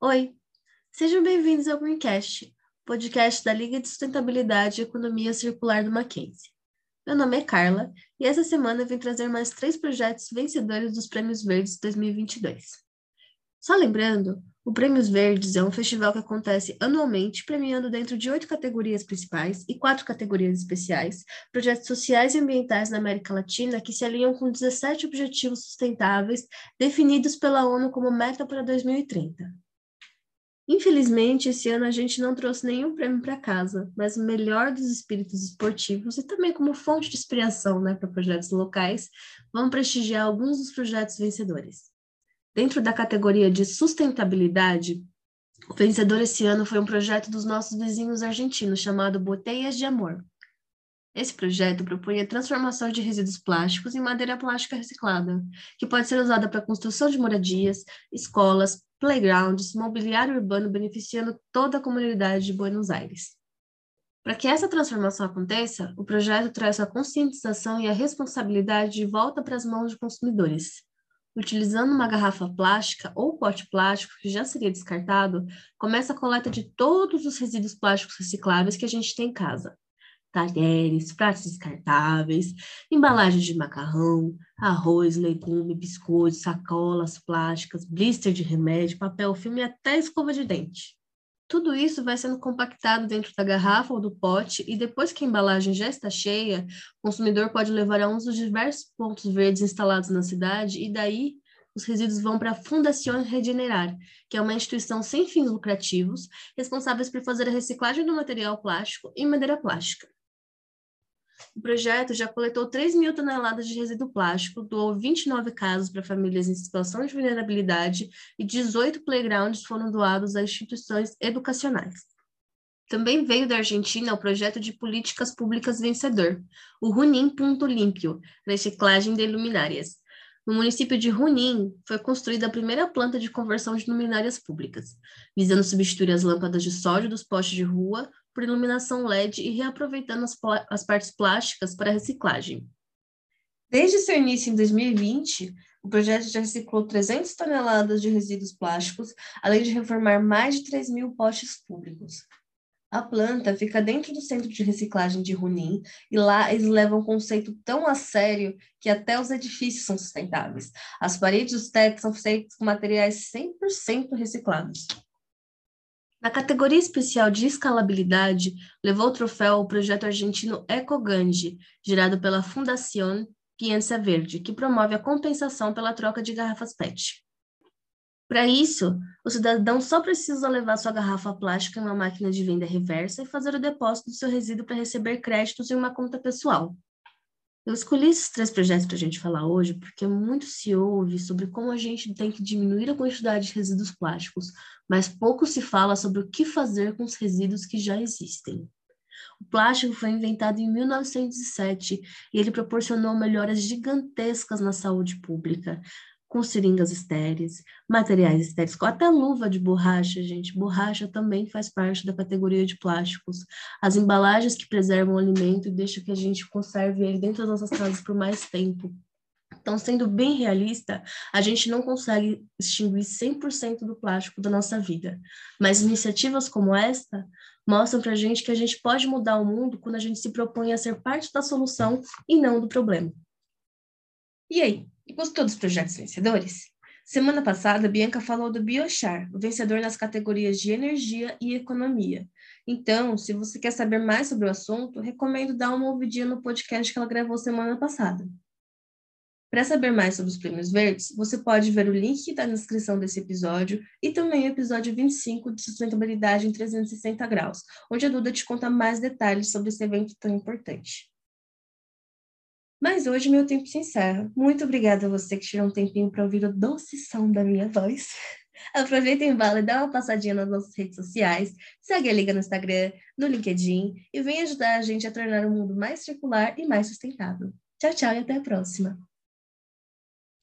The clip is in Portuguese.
Oi, sejam bem-vindos ao Greencast, podcast da Liga de Sustentabilidade e Economia Circular do Mackenzie. Meu nome é Carla e essa semana vim trazer mais três projetos vencedores dos Prêmios Verdes 2022. Só lembrando, o Prêmios Verdes é um festival que acontece anualmente, premiando dentro de oito categorias principais e quatro categorias especiais, projetos sociais e ambientais na América Latina que se alinham com 17 objetivos sustentáveis definidos pela ONU como meta para 2030. Infelizmente, esse ano a gente não trouxe nenhum prêmio para casa, mas o melhor dos espíritos esportivos e também como fonte de inspiração né, para projetos locais, vamos prestigiar alguns dos projetos vencedores. Dentro da categoria de sustentabilidade, o vencedor esse ano foi um projeto dos nossos vizinhos argentinos chamado Boteias de Amor. Esse projeto propõe a transformação de resíduos plásticos em madeira plástica reciclada, que pode ser usada para a construção de moradias, escolas, playgrounds, mobiliário urbano beneficiando toda a comunidade de Buenos Aires. Para que essa transformação aconteça, o projeto traz a conscientização e a responsabilidade de volta para as mãos de consumidores. Utilizando uma garrafa plástica ou pote plástico que já seria descartado, começa a coleta de todos os resíduos plásticos recicláveis que a gente tem em casa, talheres, pratos descartáveis, embalagens de macarrão, arroz, legume, biscoitos, sacolas plásticas, blister de remédio, papel filme e até escova de dente. Tudo isso vai sendo compactado dentro da garrafa ou do pote e depois que a embalagem já está cheia, o consumidor pode levar a um dos diversos pontos verdes instalados na cidade e daí os resíduos vão para a Fundação Regenerar, que é uma instituição sem fins lucrativos, responsáveis por fazer a reciclagem do material plástico em madeira plástica. O projeto já coletou 3 mil toneladas de resíduo plástico, doou 29 casas para famílias em situação de vulnerabilidade e 18 playgrounds foram doados a instituições educacionais. Também veio da Argentina o projeto de políticas públicas vencedor, o Runim Punto Límpio, reciclagem de luminárias. No município de Runim, foi construída a primeira planta de conversão de luminárias públicas, visando substituir as lâmpadas de sódio dos postes de rua por iluminação LED e reaproveitando as, as partes plásticas para reciclagem. Desde seu início em 2020, o projeto já reciclou 300 toneladas de resíduos plásticos, além de reformar mais de 3 mil postes públicos. A planta fica dentro do centro de reciclagem de Runim e lá eles levam o conceito tão a sério que até os edifícios são sustentáveis. As paredes e os tetos são feitos com materiais 100% reciclados. Na categoria especial de escalabilidade, levou o troféu o projeto argentino EcoGange, gerado pela Fundación Piensa Verde, que promove a compensação pela troca de garrafas PET. Para isso, o cidadão só precisa levar sua garrafa plástica em uma máquina de venda reversa e fazer o depósito do seu resíduo para receber créditos em uma conta pessoal. Eu escolhi esses três projetos para a gente falar hoje porque muito se ouve sobre como a gente tem que diminuir a quantidade de resíduos plásticos, mas pouco se fala sobre o que fazer com os resíduos que já existem. O plástico foi inventado em 1907 e ele proporcionou melhoras gigantescas na saúde pública, com seringas estéreis, materiais estéreis, até luva de borracha, gente. Borracha também faz parte da categoria de plásticos. As embalagens que preservam o alimento e deixam que a gente conserve ele dentro das nossas casas por mais tempo. Então, sendo bem realista, a gente não consegue extinguir 100% do plástico da nossa vida. Mas iniciativas como esta mostram para a gente que a gente pode mudar o mundo quando a gente se propõe a ser parte da solução e não do problema. E aí, gostou dos projetos vencedores? Semana passada, Bianca falou do Biochar, o vencedor nas categorias de energia e economia. Então, se você quer saber mais sobre o assunto, recomendo dar uma ouvidinha no podcast que ela gravou semana passada. Para saber mais sobre os prêmios verdes, você pode ver o link na descrição desse episódio e também o episódio 25 de sustentabilidade em 360 graus, onde a Duda te conta mais detalhes sobre esse evento tão importante. Mas hoje meu tempo se encerra. Muito obrigada a você que tirou um tempinho para ouvir o doce som da minha voz. Aproveita em bala e dá uma passadinha nas nossas redes sociais, segue a Liga no Instagram, no LinkedIn e vem ajudar a gente a tornar o mundo mais circular e mais sustentável. Tchau, tchau e até a próxima!